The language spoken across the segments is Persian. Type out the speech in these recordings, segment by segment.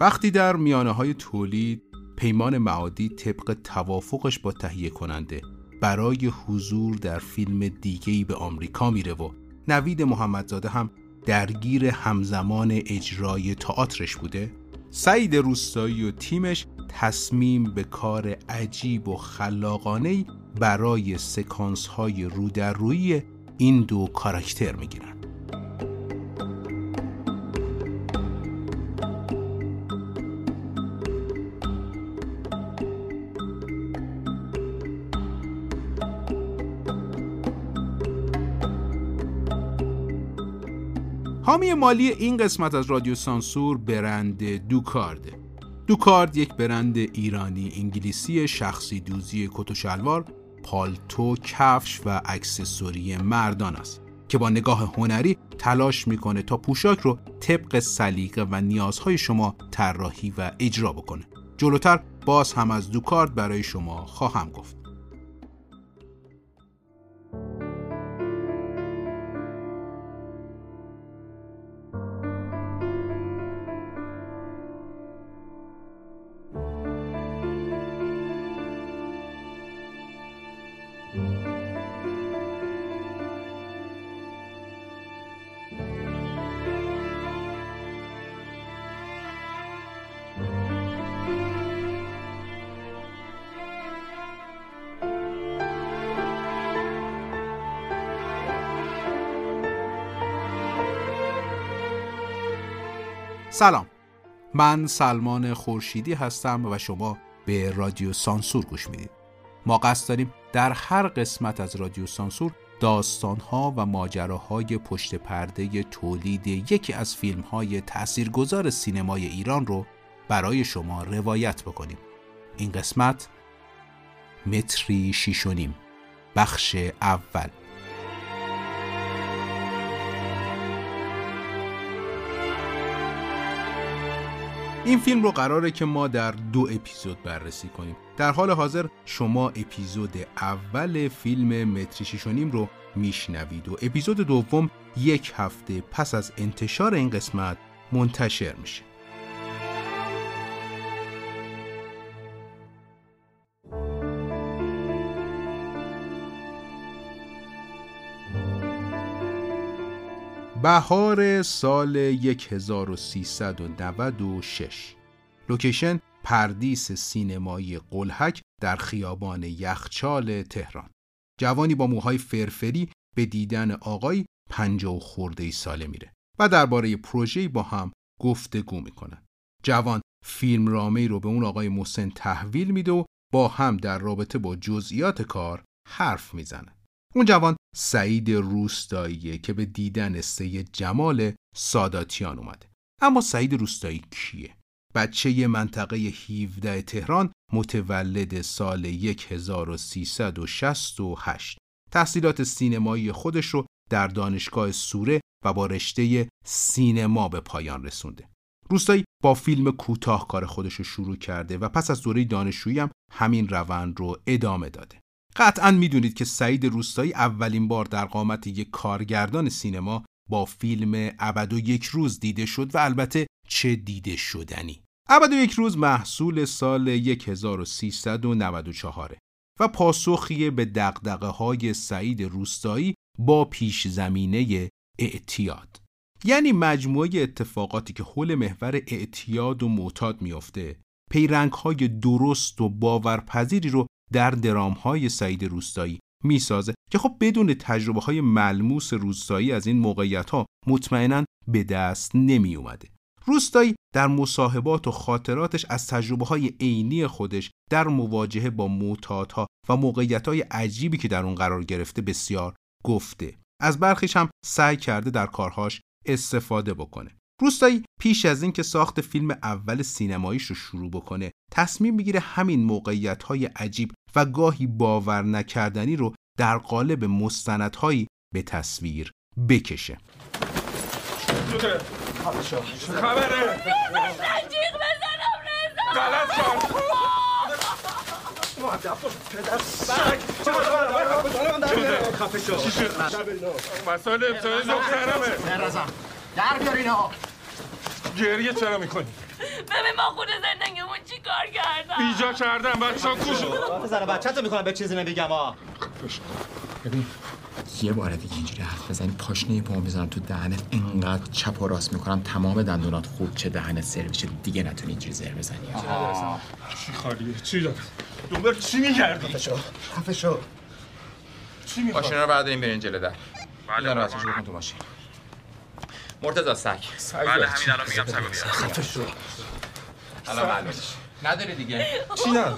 وقتی در میانه های تولید پیمان معادی طبق توافقش با تهیه کننده برای حضور در فیلم دیگهی به آمریکا میره و نوید محمدزاده هم درگیر همزمان اجرای تئاترش بوده سعید روستایی و تیمش تصمیم به کار عجیب و خلاقانه برای سکانس های رو این دو کاراکتر می‌گیرن. حامی مالی این قسمت از رادیو سانسور برند دوکارد. دوکارد یک برند ایرانی انگلیسی شخصی دوزی کت و شلوار پالتو کفش و اکسسوری مردان است که با نگاه هنری تلاش می‌کنه تا پوشاک رو طبق سلیقه و نیازهای شما طراحی و اجرا بکنه. جلوتر باز هم از دوکارد برای شما خواهم گفت. سلام. من سلمان خورشیدی هستم و شما به رادیو سانسور گوش می‌دید. ما قصد داریم در هر قسمت از رادیو سانسور داستانها و ماجراهای پشت پرده تولید یکی از فیلمهای تاثیرگذار سینمای ایران رو برای شما روایت بکنیم. این قسمت متری شیشونیم بخش اول. این فیلم رو قراره که ما در دو اپیزود بررسی کنیم. در حال حاضر شما اپیزود اول فیلم متری رو میشنوید و اپیزود دوم یک هفته پس از انتشار این قسمت منتشر میشه. بهار سال 1396 لوکیشن پردیس سینمایی قلحک در خیابان یخچال تهران. جوانی با موهای فرفری به دیدن آقای پنجاه و خورده ساله میره و درباره پروژه‌ای با هم گفتگو می‌کنن. جوان فیلمنامه رو به اون آقای محسن تحویل میده و با هم در رابطه با جزئیات کار حرف می‌زنه. اون جوان سعید روستاییه که به دیدن سید جمال ساداتیان اومده اما سعید روستایی کیه؟ بچه منطقه 17 تهران متولد سال 1368 تحصیلات سینمایی خودش رو در دانشگاه سوره و با رشته سینما به پایان رسونده. روستایی با فیلم کوتاه کار خودش رو شروع کرده و پس از دوره دانشجویی هم همین روند رو ادامه داده. قطعا می‌دونید که سعید روستایی اولین بار در قامت یک کارگردان سینما با فیلم ابد و یک روز دیده شد و البته چه دیده شدنی. ابد و یک روز محصول سال 1394 و پاسخی به دقدقه های سعید روستایی با پیش زمینه اعتیاد. یعنی مجموعه اتفاقاتی که حول محور اعتیاد و معتاد میافته پیرنگ های درست و باورپذیری رو در درام های سعید روستایی می‌سازه که خب بدون تجربه های ملموس روستایی از این موقعیت ها مطمئنا به دست نمی اومده. روستایی در مصاحبات و خاطراتش از تجربه های عینی خودش در مواجهه با معتادها و موقعیت های عجیبی که در اون قرار گرفته بسیار گفته. از برخیش هم سعی کرده در کارهاش استفاده بکنه. روستایی پیش از اینکه ساخت فیلم اول سینماییش رو شروع بکنه تصمیم می‌گیره همین موقعیت های عجیب و گاهی باور نکردنی رو در قالب مستندهایی به تصویر بکشه خبره مسائل ابتدایی دخترمه در بیار اینا گریه چرا می‌کنی؟ همه ما خود زندگیمون چی کار کردم؟ ایجا کردم بچه ها کوش. پسر بچه تو می‌کنم به چیزی نمیگم ها ببین یه بار دیگه اینجوری حرف بزنی پاشنه پا می‌ذارم تو دهنت انقدر چپ و راست می‌کنم تمام دندونات خوب چه دهنت سرویس چه دیگه نتونی اینجوری زر بزنی. چی خالیه؟ چی داره دنبال چی میگردی؟ خفه شو چی می‌خواد ماشین رو برداریم برین جلو در. بله بکن تو ماشین. مرتضی سگ. بله همین الان میگم سگو بیار خفه شو. الان معلوم نداری دیگه؟ چی نداره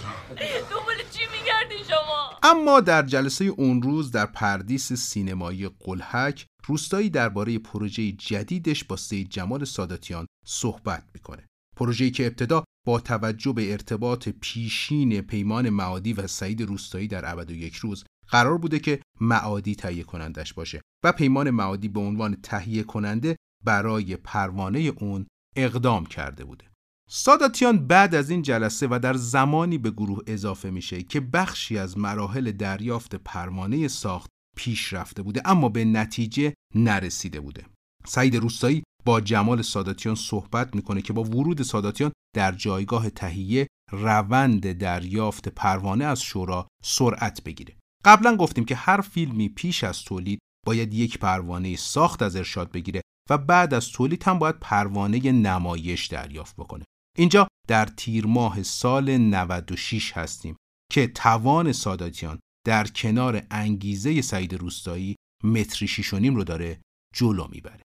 دنبال چی میگردی شما؟ اما در جلسه اون روز در پردیس سینمایی قلحک روستایی درباره پروژه جدیدش با سید جمال ساداتیان صحبت می‌کنه. پروژه‌ای که ابتدا با توجه به ارتباط پیشین پیمان معادی و سعید روستایی در ابد و یک روز قرار بوده که معادی تهیه کنندش باشه و پیمان معادی به عنوان تهیه کننده برای پروانه اون اقدام کرده بوده. ساداتیان بعد از این جلسه و در زمانی به گروه اضافه میشه که بخشی از مراحل دریافت پروانه ساخت پیش رفته بوده اما به نتیجه نرسیده بوده. سعید روستایی با جمال ساداتیان صحبت می‌کنه که با ورود ساداتیان در جایگاه تهیه روند دریافت پروانه از شورا سرعت بگیره. قبلا گفتیم که هر فیلمی پیش از تولید باید یک پروانه ساخت از ارشاد بگیره و بعد از تولید هم باید پروانه نمایش دریافت بکنه. اینجا در تیر ماه سال 96 هستیم که توان ساداتیان در کنار انگیزه سعید روستایی متری شیش و نیم رو داره جلو می‌بره.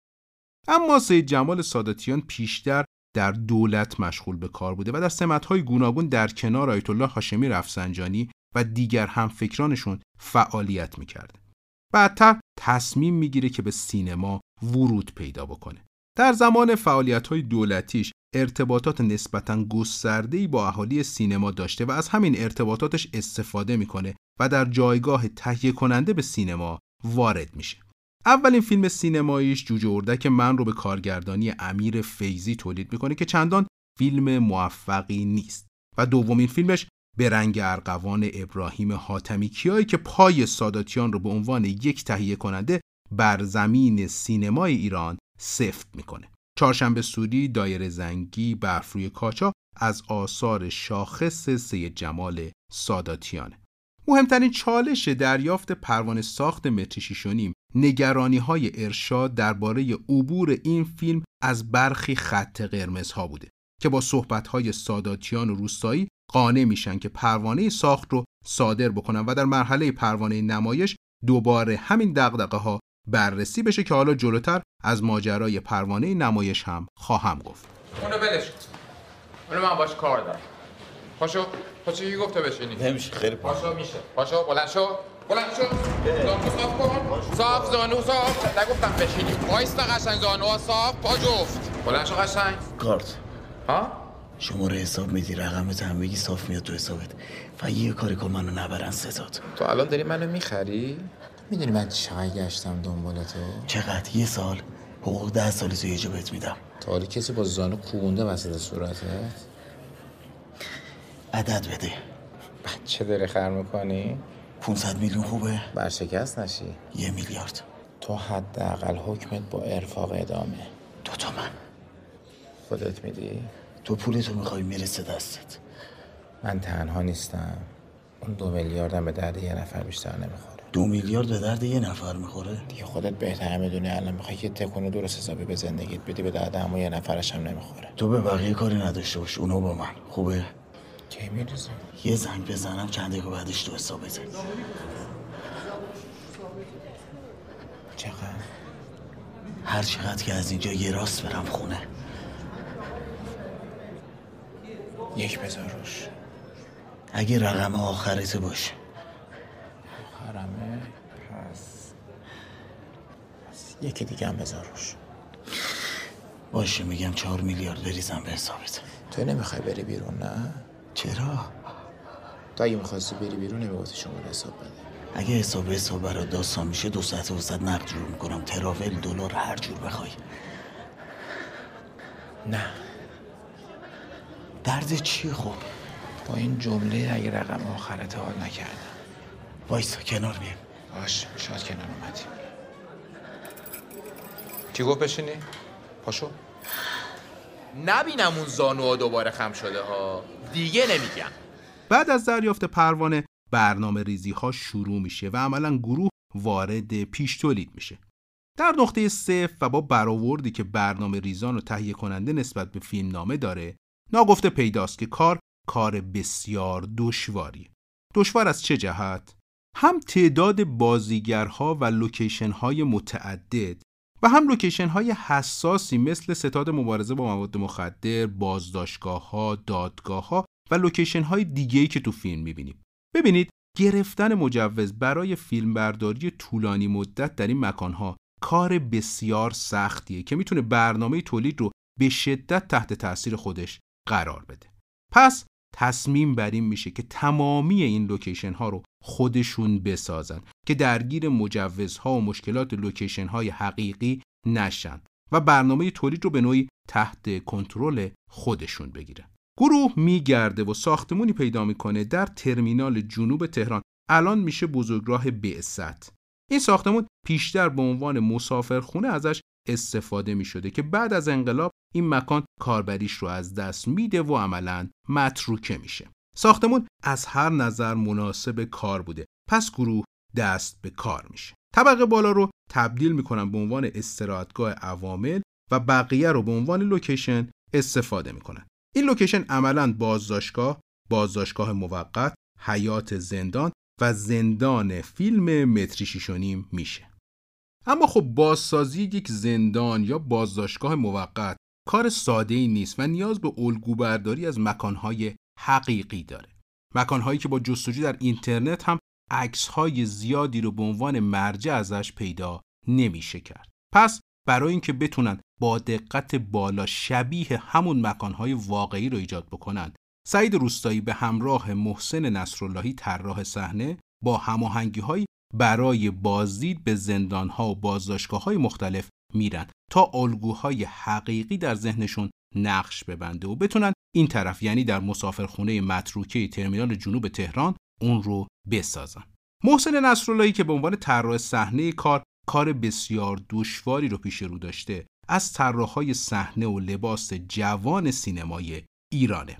اما سید جمال ساداتیان پیشتر در دولت مشغول به کار بوده و در سمت‌های گوناگون در کنار آیت الله هاشمی رفسنجانی و دیگر همفکرانشون فعالیت می‌کرده. بعدتر تصمیم می‌گیره که به سینما ورود پیدا بکنه. در زمان فعالیت‌های دولتیش ارتباطات نسبتا گسترده‌ای با اهالی سینما داشته و از همین ارتباطاتش استفاده می‌کنه و در جایگاه تهیه کننده به سینما وارد میشه. اولین فیلم سینماییش جوجه اردک من رو به کارگردانی امیر فیزی تولید می‌کنه که چندان فیلم موفقی نیست و دومین فیلمش به رنگ ارقوان ابراهیم حاتمی کیایی که پای ساداتیان رو به عنوان یک تهیه کننده بر زمین سینمای ایران سفت می‌کنه. چهارشنبه سوری، دایره زنگی، برفروی کاچا از آثار شاخص سید جمال ساداتیانه. مهمترین چالش دریافت پروانه ساخت متری شیش و نیم نگرانی های ارشاد درباره عبور این فیلم از برخی خط قرمزها بوده که با صحبت های ساداتیان و روستایی قانع میشن که پروانه ساخت رو صادر بکنن و در مرحله پروانه نمایش دوباره همین دغدغه ها بررسی بشه که حالا جلوتر از ماجرای پروانه نمایش هم خواهم گفت. اونو بلش کن اونو من باش کار دارم. پاشو پاشو کی گفته بشینی نمیشه خیلی پاشو میشه. پاشو بلند شو. بلند شو. زانو صاف کن. صاف زانو صاف. نگفتم بشینی. وایستا قشنگ زانو صاف. پا جفت. بلند شو قشنگ. کارت. ها؟ شماره حساب میدی رقمت هم بگی صاف میاد تو حسابت. و یه کاری کن منو نبرن ستاد. تو الان داری منو می‌خری؟ می‌دونی من چقدر گشتم دنبال تو؟ چقدر؟ یه سال. حقوق ده سال تو یه جا بهت میدم. تا حالی کسی با زانو کوبونده وسط صورتت؟ عدد بده. بچه داری خر می‌کنی؟ 500 میلیون خوبه. برشکست نشی؟ یه میلیارد. تو حداقل حکمت با ارفاق ادامه. دو تا من خودت میدی؟ تو پولتو می‌خوای می‌رسه دستت. من تنها نیستم. اون دو میلیاردم به درد یه نفر بیشتر نمی‌خوره. دو میلیارد به درد یه نفر می‌خوره؟ دیگه خودت بهتر می‌دونی الان می‌خوای که تکونه درست حسابی به زندگیت بدی به درد اما یه نفرش هم نمی‌خوره. تو به بقیه کاری نداشته باش اونو با من. خوبه؟ کی میریزی یه زنگ بزنم چند دقیقه بعدش تو حسابته چقدر؟ هر چقدر که از اینجا یه راست برم خونه. یک بذار روش. اگه رقم آخرت باشه حرمه پس پس یکی دیگه هم بذار روش. باشه میگم چهار میلیارد بریزم به حسابت تو. نمی‌خوای بری بیرون نه؟ چرا؟ تو اگه می‌خواستی بری بیرون نمی‌گفتی شما حساب بده اگه حساب حساب برات داستان میشه دو ساعت وسط نقد جور می‌کنم. تراول دلار هر جور بخوای. نه. درد چیه خب؟ با این جمله اگه رقم آخرت حال نکردم. وایسا کنار بیم. باش شاید کنار اومدی کی گفت بشینی؟ پاشو. نبینم اون زانوها دوباره خم شده ها. دیگه نمیگم. بعد از دریافت پروانه برنامه ریزی ها شروع میشه و عملا گروه وارد پیش تولید میشه. در نقطه صفر و با برآوردی که برنامه ریزان و تهیه کننده نسبت به فیلم نامه داره ناگفته پیداست که کار کار بسیار دشواریه. دشوار از چه جهت؟ هم تعداد بازیگرها و لوکیشن های متعدد و هم لوکیشن های حساسی مثل ستاد مبارزه با مواد مخدر، بازداشتگاه ها، دادگاه ها و لوکیشن های دیگه‌ای که تو فیلم می‌بینیم. ببینید گرفتن مجوز برای فیلمبرداری طولانی مدت در این مکانها کار بسیار سختیه که می‌تونه برنامه تولید رو به شدت تحت تاثیر خودش قرار بده. پس تصمیم بر این میشه که تمامی این لوکیشن ها رو خودشون بسازن که درگیر مجوزها و مشکلات لوکیشن های حقیقی نشن و برنامه تولید رو به نوعی تحت کنترل خودشون بگیرن. گروه میگرده و ساختمونی پیدا می‌کنه در ترمینال جنوب تهران الان میشه بزرگراه بعثت این ساختمون پیشتر به عنوان مسافرخونه ازش استفاده می شده که بعد از انقلاب این مکان کاربریش رو از دست میده و عملا متروکه میشه. ساختمون از هر نظر مناسب کار بوده. پس گروه دست به کار میشه. طبقه بالا رو تبدیل می‌کنن به عنوان استراحتگاه عوامل و بقیه رو به عنوان لوکیشن استفاده می‌کنن. این لوکیشن عملا بازداشتگاه، بازداشتگاه موقت، حیات زندان و زندان فیلم متری شیش و نیم میشه. اما خب بازسازی یک زندان یا بازداشتگاه موقت کار ساده ای نیست و نیاز به الگو برداری از مکانهای حقیقی داره. مکانهایی که با جستجو در اینترنت هم عکسهای زیادی رو به عنوان مرجع ازش پیدا نمیشه کرد. پس برای اینکه بتونن با دقت بالا شبیه همون مکانهای واقعی رو ایجاد بکنن سعید روستایی به همراه محسن نصراللهی طراح صحنه با هماهنگی برای بازدید به زندانها و بازداشتگاه های مختلف میرن تا الگوهای حقیقی در ذهنشون نقش ببنده و بتونن این طرف یعنی در مسافرخونه متروکه ترمینال جنوب تهران اون رو بسازن. محسن نصراللهی که به عنوان طراح صحنه کار کار بسیار دشواری رو پیش رو داشته از طراحهای صحنه و لباس جوان سینمای ایرانه.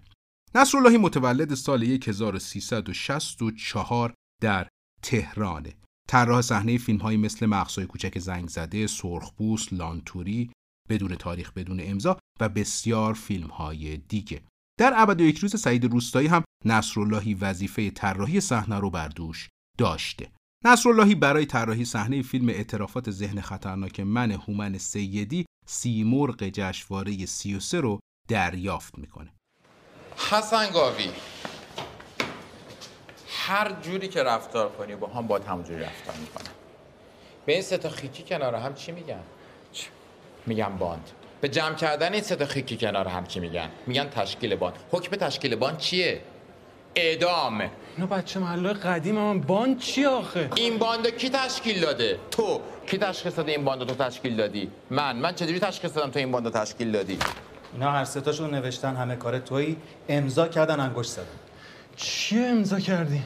نصراللهی متولد سال 1364 در تهرانه. طراح صحنه فیلم هایی مثل مقصای کوچک زنگ زده، سرخپوست، لانتوری، بدون تاریخ بدون امضا و بسیار فیلم های دیگه. در ابد و یک روز سعید روستایی هم نصراللهی وظیفه طراحی صحنه رو بر دوش داشته. نصراللهی برای طراحی صحنه فیلم اعترافات ذهن خطرناک من هومن سیدی سیمرغ جشنواره 33 رو دریافت می‌کنه. حسن گاوی هر جوری که رفتار کنی با هم با همونجوری رفتار می‌کنن. به این سه تا خیکی کنار هم چی میگن؟ میگن باند. به جمع کردن این سه تا خیکی کنار هم چی میگن؟ میگن تشکیل باند. حکم تشکیل باند چیه؟ اعدام. اینو بچه محله قدیم من باند چی آخه؟ این باند کی تشکیل داده؟ تو. کی تشخیص داده این باند تو تشکیل دادی؟ من. من چجوری تشخیص دادم تو این باند تشکیل دادی؟ اینا هر سه تاشون نوشتن همه کار تویی. امضا کردن انگشت زدن. چی امضا کردی؟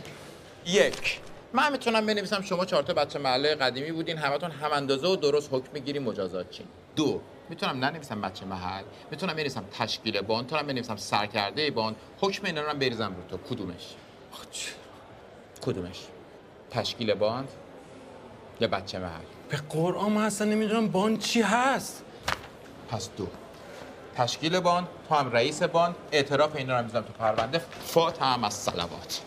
یک. من می‌تونم بنویسم شما چهار تا بچه محله قدیمی بودین همتون هم اندازه و درست حکم می‌گیری مجازات چیه دو. می‌تونم ننویسم بچه محل می‌تونم بنویسم تشکیل باند می‌تونم بنویسم سرکرده باند حکم اینا رو بریزم رو تو. کدومش؟ کدومش؟ تشکیل باند یا بچه محل؟ به قرآن من اصلا نمی‌دونم باند چی هست. پس دو. تشکیل باند تو هم رئیس باند اعتراف اینا رو می‌ذارم تو پرونده. فاتحه مع الصلوات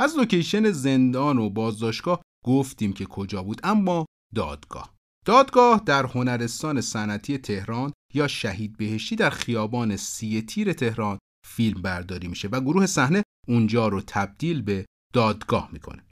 از لوکیشن زندان و بازداشتگاه گفتیم که کجا بود اما دادگاه. دادگاه در هنرستان صنعتی تهران یا شهید بهشتی در خیابان سی تیر تهران فیلم برداری میشه و گروه صحنه اونجا رو تبدیل به دادگاه می‌کنه.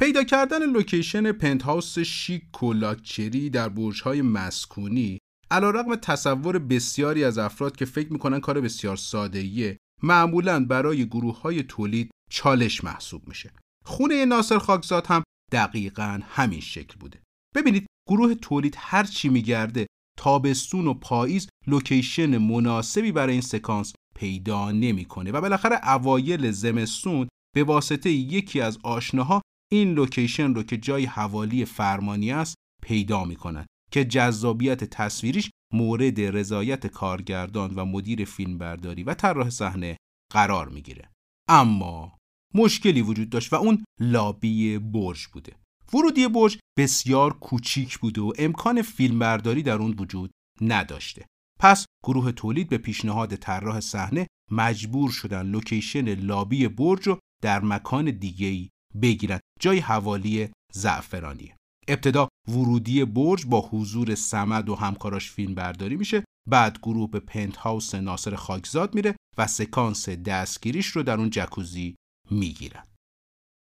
پیدا کردن لوکیشن پنتهاوس شیک و لاکچری در برج‌های مسکونی علیرغم تصور بسیاری از افراد که فکر می‌کنن کار بسیار سادهیه معمولا برای گروه های تولید چالش محسوب میشه. خونه ناصر خاکزاد هم دقیقا همین شکل بوده. ببینید گروه تولید هر چی میگرده تابستون و پاییز لوکیشن مناسبی برای این سکانس پیدا نمی‌کنه و بالاخره اوایل زمستون به واسطه یکی از آشناها این لوکیشن رو که جایی حوالی فرمانیه است پیدا می‌کنن که جذابیت تصویریش مورد رضایت کارگردان و مدیر فیلمبرداری و طراح صحنه قرار می‌گیره. اما مشکلی وجود داشت و اون لابی برج بوده. ورودی برج بسیار کوچیک بوده و امکان فیلمبرداری در اون وجود نداشته. پس گروه تولید به پیشنهاد طراح صحنه مجبور شدن لوکیشن لابی برج رو در مکان دیگه‌ای بگیرن. جای حوالی زعفرانیه. ابتدا ورودی برج با حضور سمد و همکاراش فیلم برداری میشه. بعد گروه به پنت هاوس ناصر خاکزاد میره و سکانس دستگیریش رو در اون جکوزی می‌گیرن.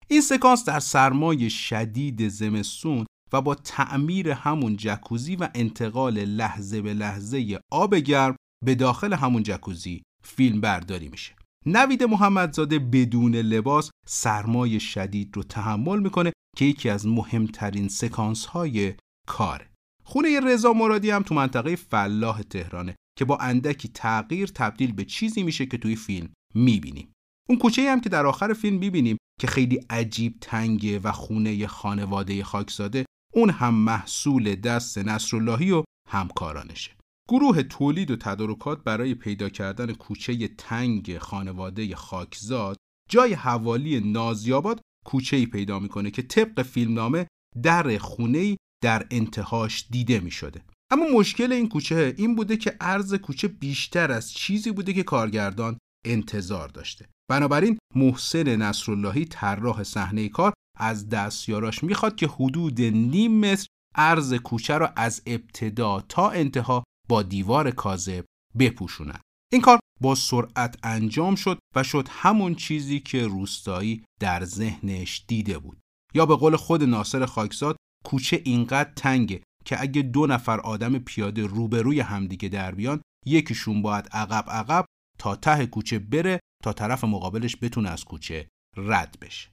این سکانس در سرمای شدید زمستون و با تعمیر همون جکوزی و انتقال لحظه به لحظه آب گرم به داخل همون جکوزی فیلم برداری میشه. نوید محمدزاده بدون لباس سرمای شدید رو تحمل می‌کنه که یکی از مهمترین سکانس های کاره خونه رضا مرادی هم تو منطقه فلاح تهرانه که با اندکی تغییر تبدیل به چیزی میشه که توی فیلم می‌بینیم. اون کوچه هم که در آخر فیلم می‌بینیم که خیلی عجیب تنگه و خونه خانواده خاکزاده اون هم محصول دست نصراللهی و همکارانشه. گروه تولید و تدارکات برای پیدا کردن کوچه تنگ خانواده خاکزاد جای حوالی نازیاباد کوچه ای پیدا می‌کنه که طبق فیلمنامه در خونه در انتهاش دیده می شده. اما مشکل این کوچه این بوده که عرض کوچه بیشتر از چیزی بوده که کارگردان انتظار داشته. بنابراین محسن نصراللهی طراح صحنه کار از دستیاراش می‌خواد که حدود نیم متر عرض کوچه را از ابتدا تا انتها با دیوار کاذب بپوشونند. این کار با سرعت انجام شد و شد همون چیزی که روستایی در ذهنش دیده بود. یا به قول خود ناصر خاکزاد کوچه اینقدر تنگه که اگه دو نفر آدم پیاده روبروی همدیگه در بیان یکیشون باید عقب عقب تا ته کوچه بره تا طرف مقابلش بتونه از کوچه رد بشه.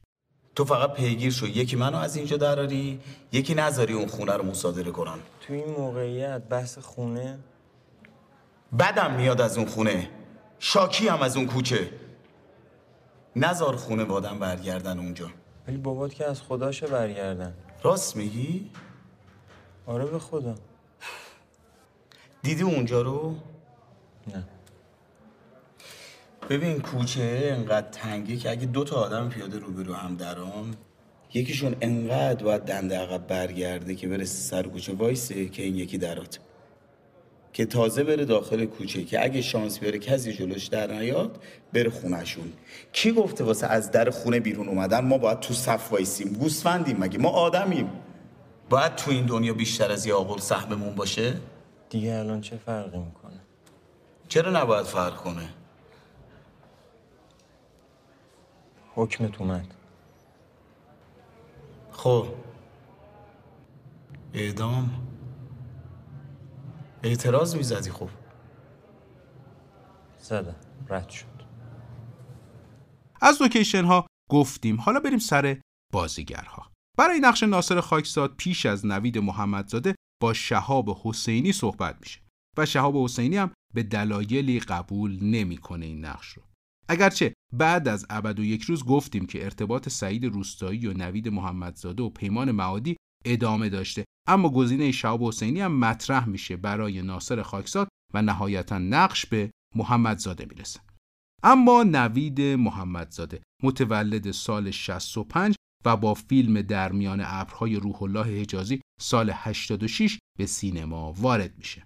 تو فقط پیگیر شو. یکی منو از اینجا دراری یکی نذاری اون خونه رو مصادره کنن. تو این موقعیت بحث خونه بدم میاد از اون خونه. شاکی هم از اون کوچه. نزار خونه وادم برگردن اونجا. ولی بابات که از خداشه برگردن. راست میگی؟ آره به خدا. دیدی اونجا رو؟ نه. ببین کوچه انقدر تنگه که اگه دو تا آدم پیاده روبرو هم دران یکیشون انقدر باید دنده عقب برگرده که برسه سر کوچه. وایسه که این یکی درات. که تازه بره داخل کوچه که اگه شانس بیاره کسی جلوش در نیاد بره خونهشون. کی گفته واسه از در خونه بیرون اومدن ما باید تو صف وایسیم؟ گوسفندیم مگه؟ ما آدمیم. باید تو این دنیا بیشتر از یه آقل سهممون باشه؟ دیگه الان چه فرقی می‌کنه؟ چرا نباید فرق کنه؟ حکمت اومد. خب. اعدام. اعتراض می‌زدی خب. زدم رد شد. از لوکیشن ها گفتیم. حالا بریم سر بازیگرها. برای نقش ناصر خاکزاد پیش از نوید محمدزاده با شهاب حسینی صحبت میشه. و شهاب حسینی هم به دلایلی قبول نمی‌کنه این نقش رو. اگرچه بعد از ابد و یک روز گفتیم که ارتباط سعید روستایی و نوید محمدزاده و پیمان معادی ادامه داشته اما گزینه شهاب حسینی هم مطرح میشه برای ناصر خاکزاد و نهایتا نقش به محمدزاده می‌رسه اما نوید محمدزاده متولد سال 65 و با فیلم در میان ابرهای روح الله حجازی سال 86 به سینما وارد میشه.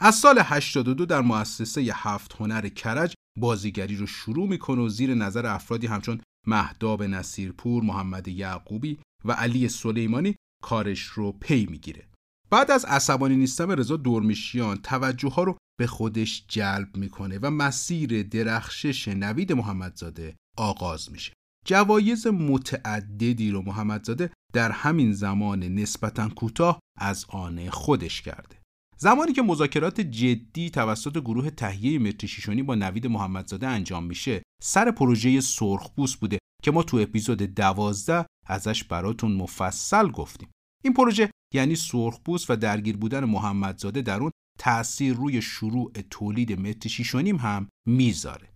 از سال 82 در مؤسسه هفت هنر کرج بازیگری رو شروع می‌کنه و زیر نظر افرادی همچون مهداب نصیرپور، محمد یعقوبی و علی سلیمانی کارش رو پی می‌گیره. بعد از عصبانی نیستم رضا دورمیشیان توجه ها رو به خودش جلب می‌کنه و مسیر درخشش نوید محمدزاده آغاز میشه. جوایز متعددی رو محمدزاده در همین زمان نسبتا کوتاه از آن خودش کرده. زمانی که مذاکرات جدی توسط گروه تهیه متر شیشونی با نوید محمدزاده انجام میشه سر پروژه سرخپوست بوده که ما تو اپیزود دوازده ازش براتون مفصل گفتیم. این پروژه یعنی سرخپوست و درگیر بودن محمدزاده در اون تأثیر روی شروع تولید متر شیشونیم هم می‌ذاره.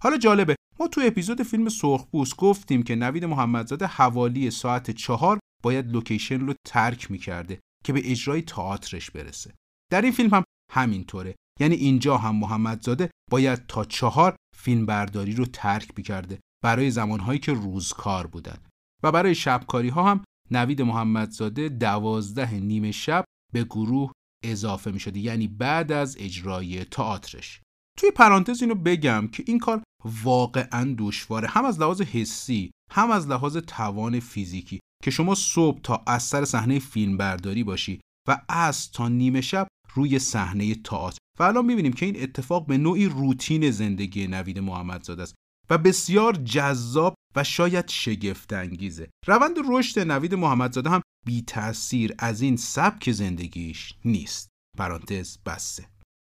حالا جالبه ما تو اپیزود فیلم سرخپوست گفتیم که نوید محمدزاده حوالی ساعت چهار باید لوکیشن رو ترک می‌کرده که به اجرای تئاترش برسه. در این فیلم هم همینطوره. یعنی اینجا هم محمدزاده باید تا چهار فیلم برداری رو ترک می‌کرده. برای زمانهایی که روزکار بودن و برای شبکاری ها هم نوید محمدزاده دوازده نیمه شب به گروه اضافه می شده یعنی بعد از اجرای تئاترش. توی پرانتز اینو بگم که این کار واقعا دشواره. هم از لحاظ حسی هم از لحاظ توان فیزیکی. که شما صبح تا از سر صحنه فیلم برداری باشی و از تا نیمه شب روی صحنه تئاتر. و الان می‌بینیم که این اتفاق به نوعی روتین زندگی نوید محمدزاده است. و بسیار جذاب و شاید شگفت انگیزه روند رشد نوید محمدزاده هم بی تأثیر از این سبک زندگیش نیست. پرانتز بسته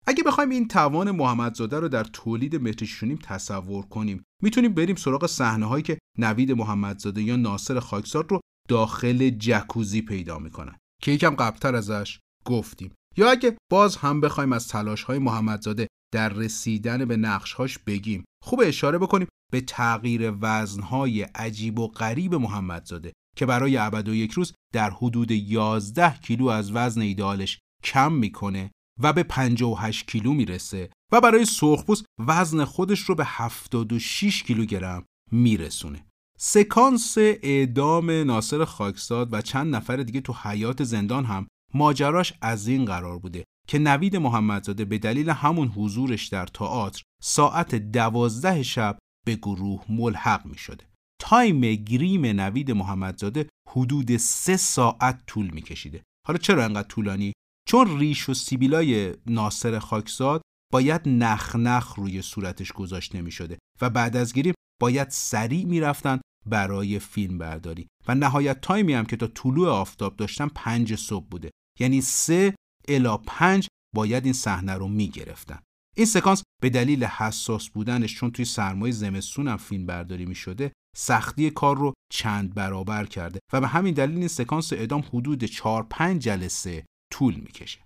اگه بخوایم این توان محمدزاده رو در تولید متریشونیم تصور کنیم می‌تونیم بریم سراغ صحنه هایی که نوید محمدزاده یا ناصر خاکسار رو داخل جکوزی پیدا می‌کنن که یکم قبلتر ازش گفتیم. یا اگه باز هم بخوایم از تلاش های محمدزاده در رسیدن به نقشهاش بگیم خوب اشاره بکنیم به تغییر وزنهای عجیب و غریب محمدزاده که برای ابد و یک روز در حدود 11 کیلو از وزن ایدالش کم می‌کنه و به 58 کیلو می‌رسه و برای سرخپوست وزن خودش رو به 76 کیلوگرم میرسونه. سکانس اعدام ناصر خاکساد و چند نفر دیگه تو حیات زندان هم ماجراش از این قرار بوده که نوید محمدزاده به دلیل همون حضورش در تئاتر ساعت دوازده شب به گروه ملحق می شده. time گریم نوید محمدزاده حدود سه ساعت طول می کشیده. حالا چرا انقدر طولانی؟ چون ریش و سیبیلای ناصر خاکزاد باید نخ نخ روی صورتش گذاشته می شده و بعد از گریم باید سریع می رفتن برای فیلم برداری و نهایت time ی هم که تا طلوع آفتاب داشتن پنج صبح بوده یعنی سه الا پنج باید این صحنه رو می گرفتن. این سکانس به دلیل حساس بودنش چون توی سرمای زمستون هم فیلم برداری می شده سختی کار رو چند برابر کرده و به همین دلیل این سکانس اعدام حدود 4 5 جلسه طول می‌کشه.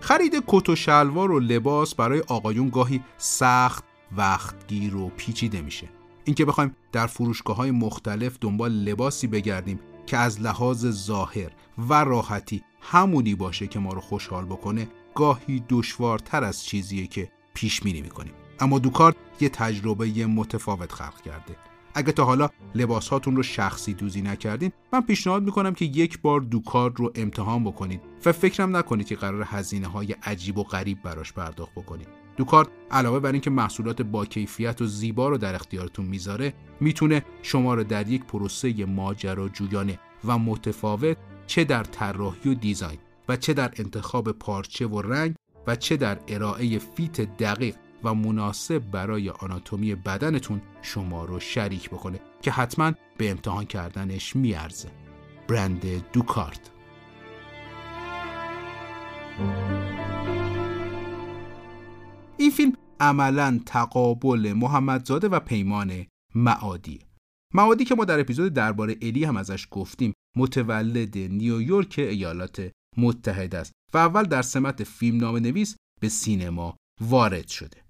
خرید کت و شلوار و لباس برای آقایون گاهی سخت وقتگیر و پیچیده میشه. اینکه بخوایم در فروشگاه های مختلف دنبال لباسی بگردیم که از لحاظ ظاهر و راحتی همونی باشه که ما رو خوشحال بکنه گاهی دشوارتر از چیزیه که پیش بینی می‌کنیم. اما دوکار یه تجربه متفاوت خلق کرده. اگه تا حالا لباس هاتون رو شخصی دوزی نکردین من پیشنهاد می‌کنم که یک بار دوکار رو امتحان بکنید و فکرم نکنید که قرار هزینه های عجیب و غریب براش پرداخت بکنید. دوکارت علاوه بر اینکه محصولات با کیفیت و زیبا رو در اختیارتون می‌ذاره می‌تونه شما رو در یک پروسه ماجراجویانه و متفاوت چه در طراحی و دیزاین و چه در انتخاب پارچه و رنگ و چه در ارائه فیت دقیق و مناسب برای آناتومی بدنتون شما رو شریک بکنه که حتما به امتحان کردنش میارزه. برند دوکارت. این فیلم عملا تقابل محمدزاده و پیمان معادی معادی که ما در اپیزود درباره الی هم ازش گفتیم متولد نیویورک ایالات متحده است و اول در سمت فیلمنامه نویس به سینما وارد شده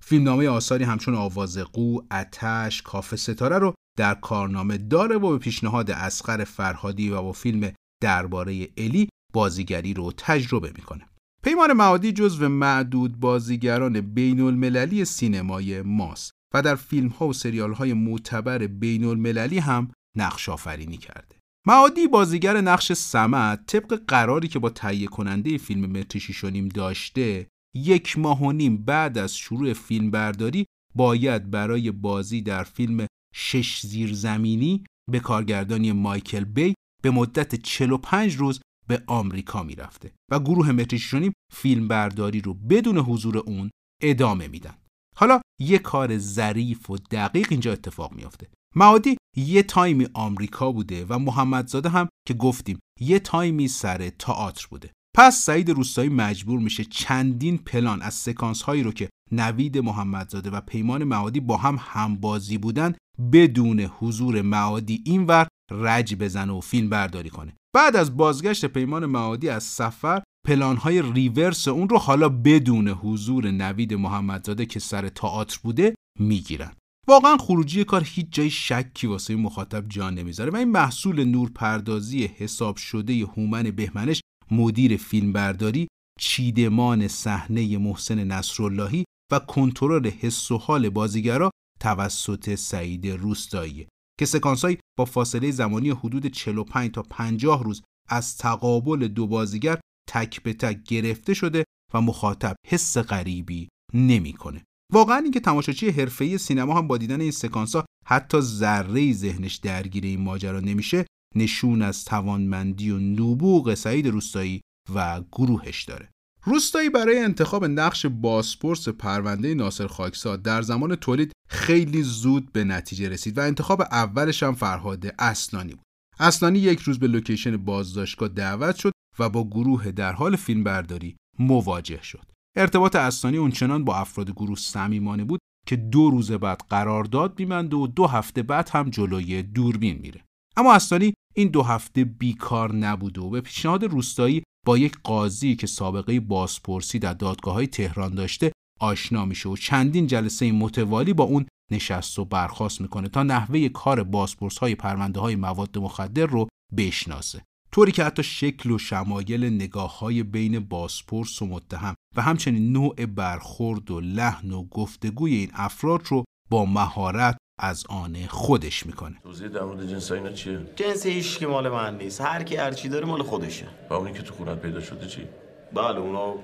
فیلمنامه آثاری همچون آواز قو، اتش، کاف ستاره رو در کارنامه داره و به پیشنهاد اسقر فرهادی و با فیلم درباره الی بازیگری رو تجربه می‌کنه. پیمان معادی جزو معدود بازیگران بین المللی سینمای ماست و در فیلم ها و سریال های معتبر بین المللی هم نقش آفرینی کرده. معادی بازیگر نقش سمت طبق قراری که با تهیه کننده فیلم متریشی شونیم داشته یک ماه و نیم بعد از شروع فیلم برداری باید برای بازی در فیلم شش زیرزمینی به کارگردانی مایکل بی به مدت 45 روز به آمریکا می‌رفته و گروه متریشونیم فیلم برداری رو بدون حضور اون ادامه میدن. حالا یه کار ظریف و دقیق اینجا اتفاق میافته. معادی یه تایمی آمریکا بوده و محمدزاده هم که گفتیم یه تایمی سر تئاتر بوده. پس سعید روستایی مجبور میشه چندین پلان از سکانس هایی رو که نوید محمدزاده و پیمان معادی با هم همبازی بودن بدون حضور معادی اینور رج بزنه و فیلم برداری کنه. بعد از بازگشت پیمان معادی از سفر پلان های ریورس اون رو حالا بدون حضور نوید محمدزاده که سر تئاتر بوده می‌گیرن. واقعا خروجی کار هیچ جای شکی واسه مخاطب جان نمی‌ذاره و این محصول نورپردازی حساب شده هومن بهمنش مدیر فیلمبرداری چیدمان صحنه محسن نصراللهی و کنترل حس و حال بازیگرا توسط سعید روستایی. که سکانسایی با فاصله زمانی حدود 45 تا 50 روز از تقابل دو بازیگر تک به تک گرفته شده و مخاطب حس غریبی نمی‌کنه. واقعا اینکه تماشاچی حرفه‌ای سینما هم با دیدن این سکانسا حتی ذره ذهنش درگیر این ماجرا نمیشه نشون از توانمندی و نبوغ سعید روستایی و گروهش داره. روستایی برای انتخاب نقش باسپورس پرونده ناصر خاکسار در زمان تولید خیلی زود به نتیجه رسید و انتخاب اولش هم فرهاد اصلانی بود. اصلانی یک روز به لوکیشن بازداشتگاه دعوت شد و با گروه در حال فیلم برداری مواجه شد. ارتباط اصلانی اونچنان با افراد گروه صمیمانه بود که دو روز بعد قرارداد میبنده و دو هفته بعد هم جلوی دوربین میره. اما اصلانی این دو هفته بیکار نبوده و به پیشنهاد روستایی با یک قاضی که سابقه بازپرسی در دادگاه های تهران داشته آشنا میشه و چندین جلسه متوالی با اون نشست و برخواست می‌کنه تا نحوه کار بازپرس های پرونده های مواد مخدر رو بشناسه. طوری که حتی شکل و شمایل نگاه های بین بازپرس و متهم و همچنین نوع برخورد و لحن و گفتگوی این افراد رو با مهارت از آن خودش می‌کنه. توضیح در مورد جنس اینا چیه؟ جنس هیچ که مال من نیست. هر کی هر چی داره مال خودشه. و اونی که تو خونت پیدا شده چی؟ بله اونا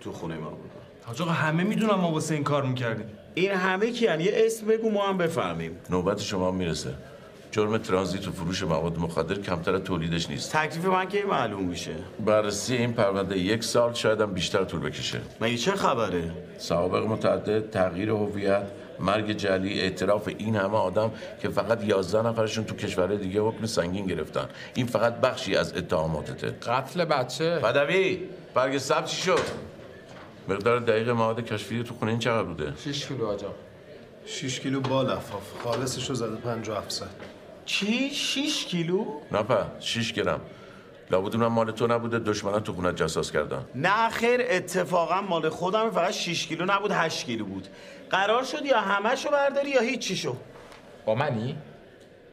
تو خونه ما بود حاج آقا همه می‌دونم ما واسه این کار می‌کردیم. این همه کیان یه اسم بگو ما هم بفهمیم. نوبت شما هم می‌رسه. جرم ترانزیت و فروش مواد مخدر کمتر از تولیدش نیست. تکلیف من که معلوم میشه؟ بررسی این پرونده یک سال شاید هم بیشتر طول بکشه. مگه چه خبره؟ سوابق متعدد تغییر هویت مرگ جلی اعتراف این همه آدم که فقط 11 نفرشون تو کشورهای دیگه حکم سنگین گرفتن. این فقط بخشی از اتهاماتته. قتل بچه. بدوی برگ سبز چی شد؟ مقدار دقیق مواد کشفی تو خونه این چقدر بوده؟ 6 کیلو آجا. 6 کیلو با لفاف خالصش رو زده 57 صد چی؟ 6 کیلو؟ نه په 6 گرم. لابد اونم مال تو نبوده دشمنا تو خونت جاساس کردن. نه خیر اتفاقا مال خودم فقط 6 کیلو نبود 8 کیلو بود. قرار شد یا همشو برداری یا هیچیشو؟ با منی؟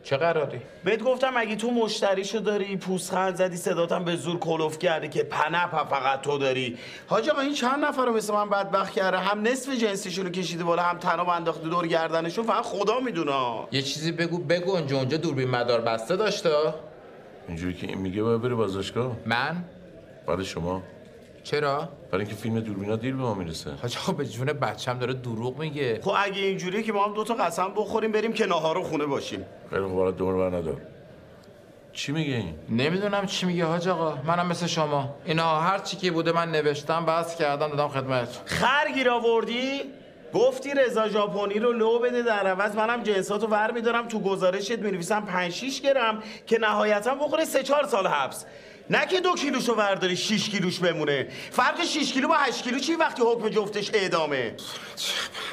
چه قراری؟ بهت گفتم اگه تو مشتریشو داری پوزخند زدی صداتم به زور کلوف کردی که پنپ فقط تو داری. حاج آقا این چند نفر رو مثل من بدبخت کرده؟ هم نصف جنسیشون رو کشیده بالا هم تناب انداخته دور گردنشون. فقط خدا می‌دونه. یه چیزی بگو بگو اونجا اونجا دوربین مدار بسته داشته؟ اینجوری که این میگه باید بری بازداشتگاه. من؟ برای شما. چرا؟ برای اینکه فیلم دوربینا دیر به ما می‌رسه. حاج آقا به جون بچم داره دروغ میگه. خب اگه اینجوریه که ما هم دوتا قسم بخوریم بریم که ناهارو خونه باشیم. خیلی خوب حالا دور بر ندار. چی میگه این؟ نمی‌دونم چی میگه حاج آقا. منم مثل شما. اینا هر چی که بوده من نوشتم بس کردم دادم خدمت. خر گیر آوردی؟ گفتی رضا ژاپنی رو لو بده در عوض. منم جنساتو ور میدارم. تو گزارشت می‌نویسم 5 6 گرم که نهایتا بخوره 3 4 سال حبس. نه که دو کیلوشو ورداری 6 کیلوش بمونه. فرق 6 کیلو با 8 کیلو چی وقتی حکم جفتش اعدامه؟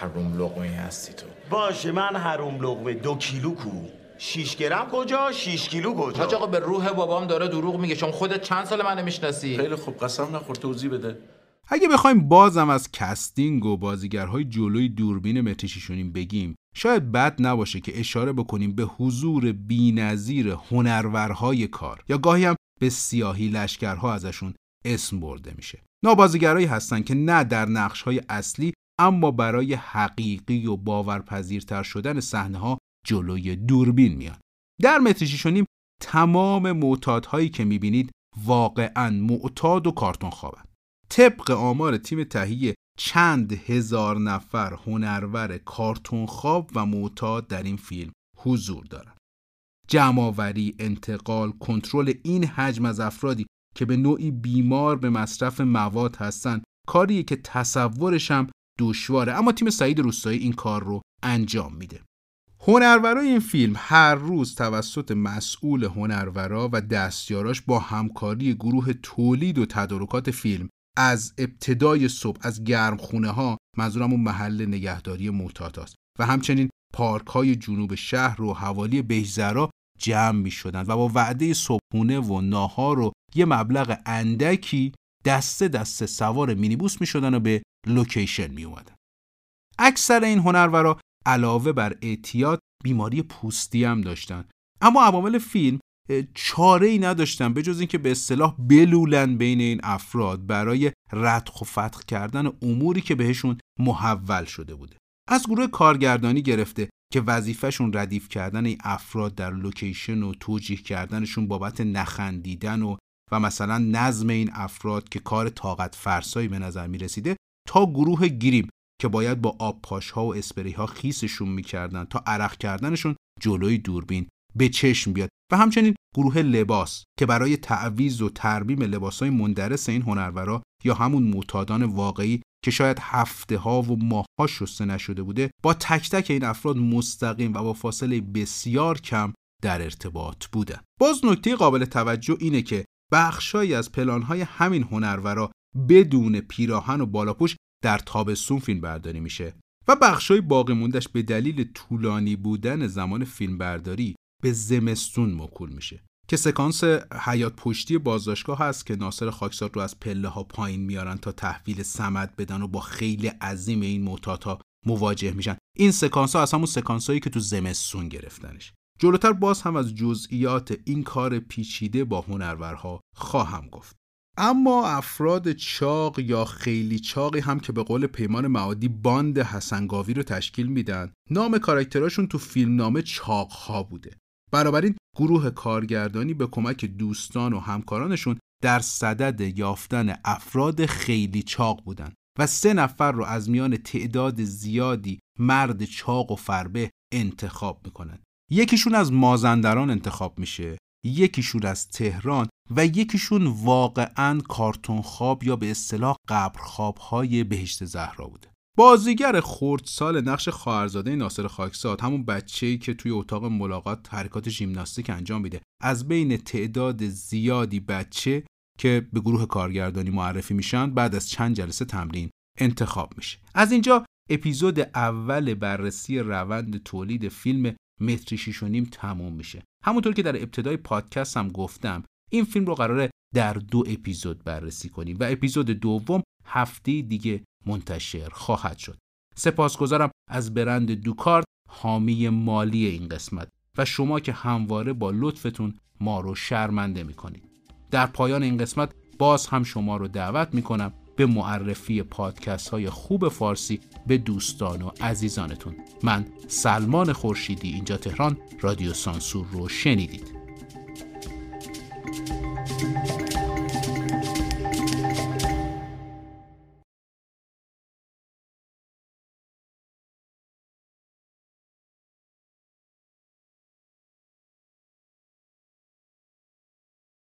حروم لقمه هستی تو. باشه من حروم لقمه. دو کیلو کو؟ 6 گرم کجا؟ 6 کیلو کجا؟ حاج آقا به روح بابام داره دروغ میگه. چون خودت چند سال من می‌شناسی؟ خیلی خوب. قسم نخور توضیح بده. اگه بخوایم بازم از casting و بازیگرهای جلوی دوربین متری شیش و نیم بگیم شاید بد نباشه که اشاره بکنیم به حضور بینظیر هنرورهای کار. یا گاهی هم به سیاهی لشکرها ازشون اسم برده میشه. نابازیگرایی هستن که نه در نقشهای اصلی اما برای حقیقی و باورپذیرتر شدن صحنه ها جلوی دوربین میان. در متیشیشونیم تمام معتادهایی که می‌بینید واقعا معتاد و کارتون خوابن طبق آمار تیم تهیه چند هزار نفر هنرور کارتون خواب و معتاد در این فیلم حضور دارند. جمعآوری، انتقال، کنترل این حجم از افرادی که به نوعی بیمار به مصرف مواد هستند کاریه که تصورش هم دشواره اما تیم سعید روستایی این کار رو انجام میده. هنرورای این فیلم هر روز توسط مسئول هنرورا و دستیاراش با همکاری گروه تولید و تدارکات فیلم از ابتدای صبح از گرم خونه ها منظورم محل نگهداری معتاد و همچنین پارک های جنوب شهر و حوالی بهزرا جمع می شدن و با وعده صبحونه و ناهار و یه مبلغ اندکی دسته دسته سوار مینیبوس می شدن و به لوکیشن می اومدن. اکثر این هنرورا علاوه بر اعتیاد بیماری پوستی هم داشتن اما عوامل فیلم چاره ای نداشتن به جز اینکه به اصطلاح بلولن بین این افراد برای ردخ و فتخ کردن اموری که بهشون محول شده بوده از گروه کارگردانی گرفته که وظیفهشون ردیف کردن این افراد در لوکیشن و توجیه کردنشون بابت نخندیدن و و مثلا نظم این افراد که کار طاقت فرسایی به نظر می رسیده تا گروه گریم که باید با آب پاش ها و اسپری ها خیسشون می‌کردن تا عرق کردنشون جلوی دوربین به چشم بیاد. و همچنین گروه لباس که برای تعویض و ترمیم لباس های مندرس این هنرورا یا همون معتادان واقعی که شاید هفته ها و ماه ها شسته نشده بوده با تک تک این افراد مستقیم و با فاصله بسیار کم در ارتباط بودن. باز نکته قابل توجه اینه که بخشهایی از پلانهای همین هنرورا بدون پیراهن و بالاپوش در تابستون فیلم برداری میشه و بخشای باقی موندش به دلیل طولانی بودن زمان فیلمبرداری به زمستون مکول میشه. که سکانس حیات پشتی بازداشتگاه هست که ناصر خاکسار رو از پله ها پایین میارن تا تحویل سمت بدن و با خیلی عظیم این موتاتا مواجه میشن. این سکانس ها از همون سکانس هایی که تو زمستون گرفتنش. جلوتر باز هم از جزئیات این کار پیچیده با هنرورها خواهم گفت. اما افراد چاق یا خیلی چاقی هم که به قول پیمان معادی باند حسنگاوی رو تشکیل میدن نام کاراکتراشون تو فیلم نامه چاق ها بوده. بنابراین گروه کارگردانی به کمک دوستان و همکارانشون در صدد یافتن افراد خیلی چاق بودن و سه نفر رو از میان تعداد زیادی مرد چاق و فربه انتخاب می‌کنن. یکیشون از مازندران انتخاب میشه یکیشون از تهران و یکیشون واقعا کارتون خواب یا به اصطلاح قبر خواب های بهشت زهرا بوده. بازیگر سال نقش خواهرزاده ناصر خاکساد همون بچه‌ای که توی اتاق ملاقات حرکات ژیمناستیک انجام میده. از بین تعداد زیادی بچه که به گروه کارگردانی معرفی میشن بعد از چند جلسه تمرین انتخاب میشه. از اینجا اپیزود اول بررسی روند تولید فیلم متری شیش و نیم تموم میشه. همونطور که در ابتدای پادکست هم گفتم این فیلم رو قراره در دو اپیزود بررسی کنیم و اپیزود دوم هفته دیگه منتشر خواهد شد. سپاسگزارم از برند دوکارت حامی مالی این قسمت و شما که همواره با لطفتون ما رو شرمنده می‌کنید. در پایان این قسمت باز هم شما رو دعوت می‌کنم به معرفی پادکست های خوب فارسی به دوستان و عزیزانتون من سلمان خورشیدی اینجا تهران رادیو سانسور رو شنیدید